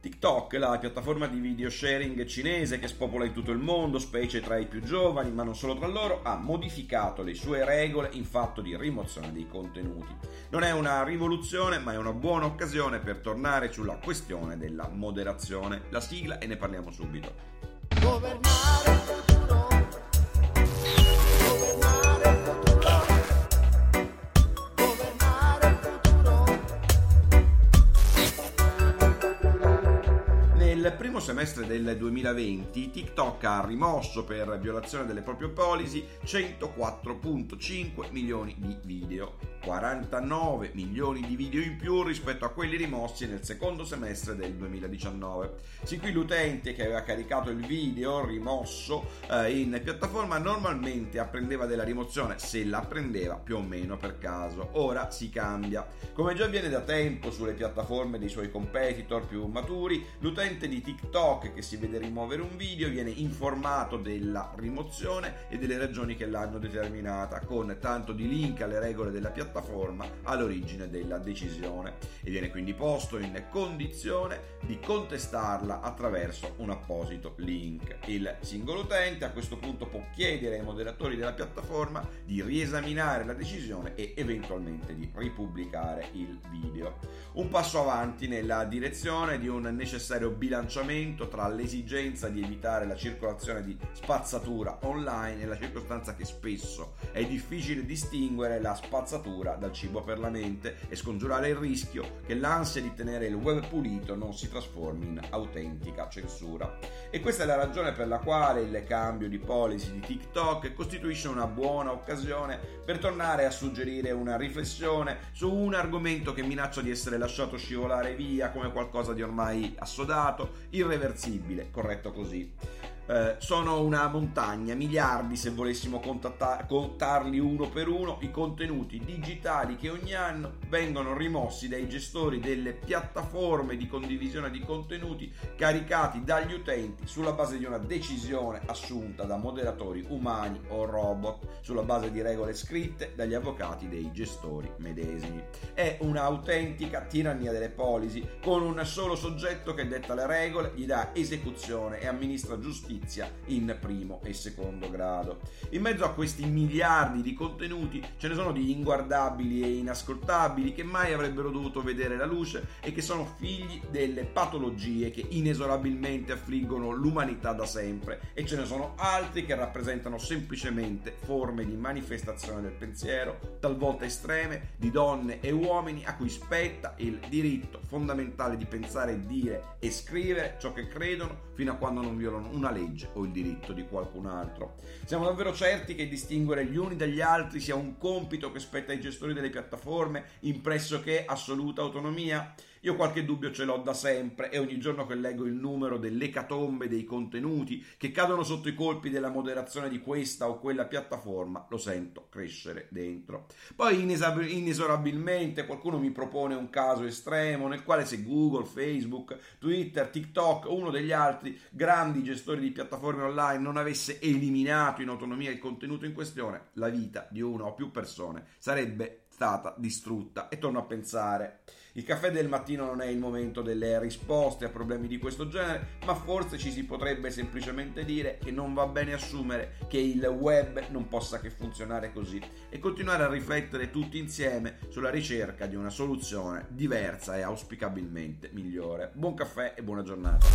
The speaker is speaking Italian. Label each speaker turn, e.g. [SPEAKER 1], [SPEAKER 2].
[SPEAKER 1] TikTok, la piattaforma di video sharing cinese che spopola in tutto il mondo, specie tra i più giovani, ma non solo tra loro, ha modificato le sue regole in fatto di rimozione dei contenuti. Non è una rivoluzione, ma è una buona occasione per tornare sulla questione della moderazione. La sigla e ne parliamo subito. Governare Nel primo semestre del 2020 TikTok ha rimosso per violazione delle proprie policy 104.5 milioni di video, 49 milioni di video in più rispetto a quelli rimossi nel secondo semestre del 2019. Sin qui l'utente che aveva caricato il video rimosso eh, in piattaforma normalmente apprendeva della rimozione, se la prendeva più o meno per caso. Ora si cambia. Come già avviene da tempo sulle piattaforme dei suoi competitor più maturi, l'utente di TikTok che si vede rimuovere un video viene informato della rimozione e delle ragioni che l'hanno determinata, con tanto di link alle regole della piattaforma all'origine della decisione e viene quindi posto in condizione di contestarla attraverso un apposito link. Il singolo utente a questo punto può chiedere ai moderatori della piattaforma di riesaminare la decisione e eventualmente di ripubblicare il video. Un passo avanti nella direzione di un necessario bilancio bilanciamento tra l'esigenza di evitare la circolazione di spazzatura online e la circostanza che spesso è difficile distinguere la spazzatura dal cibo per la mente e scongiurare il rischio che l'ansia di tenere il web pulito non si trasformi in autentica censura. E questa è la ragione per la quale il cambio di policy di TikTok costituisce una buona occasione per tornare a suggerire una riflessione su un argomento che minaccia di essere lasciato scivolare via come qualcosa di ormai assodato, irreversibile, corretto così. Eh, sono una montagna, miliardi se volessimo contarli uno per uno, i contenuti digitali che ogni anno vengono rimossi dai gestori delle piattaforme di condivisione di contenuti caricati dagli utenti sulla base di una decisione assunta da moderatori umani o robot, sulla base di regole scritte dagli avvocati dei gestori medesimi. È un'autentica tirannia delle polisi con un solo soggetto che detta le regole, gli dà esecuzione e amministra giustizia giustizia in primo e secondo grado. In mezzo a questi miliardi di contenuti ce ne sono di inguardabili e inascoltabili che mai avrebbero dovuto vedere la luce e che sono figli delle patologie che inesorabilmente affliggono l'umanità da sempre e ce ne sono altri che rappresentano semplicemente forme di manifestazione del pensiero, talvolta estreme, di donne e uomini a cui spetta il diritto fondamentale di pensare, dire e scrivere ciò che credono fino a quando non violano una legge legge o il diritto di qualcun altro. Siamo davvero certi che distinguere gli uni dagli altri sia un compito che spetta ai gestori delle piattaforme in pressoché assoluta autonomia? Io qualche dubbio ce l'ho da sempre e ogni giorno che leggo il numero dell'ecatombe dei contenuti che cadono sotto i colpi della moderazione di questa o quella piattaforma lo sento crescere dentro. Poi inesorabilmente qualcuno mi propone un caso estremo nel quale se Google, Facebook, Twitter, TikTok o uno degli altri grandi gestori di piattaforme online non avesse eliminato in autonomia il contenuto in questione, la vita di una o più persone sarebbe stata distrutta. E torno a pensare, il caffè del mattino non è il momento delle risposte a problemi di questo genere, ma forse ci si potrebbe semplicemente dire che non va bene assumere che il web non possa che funzionare così e continuare a riflettere tutti insieme sulla ricerca di una soluzione diversa e auspicabilmente migliore. Buon caffè e buona giornata.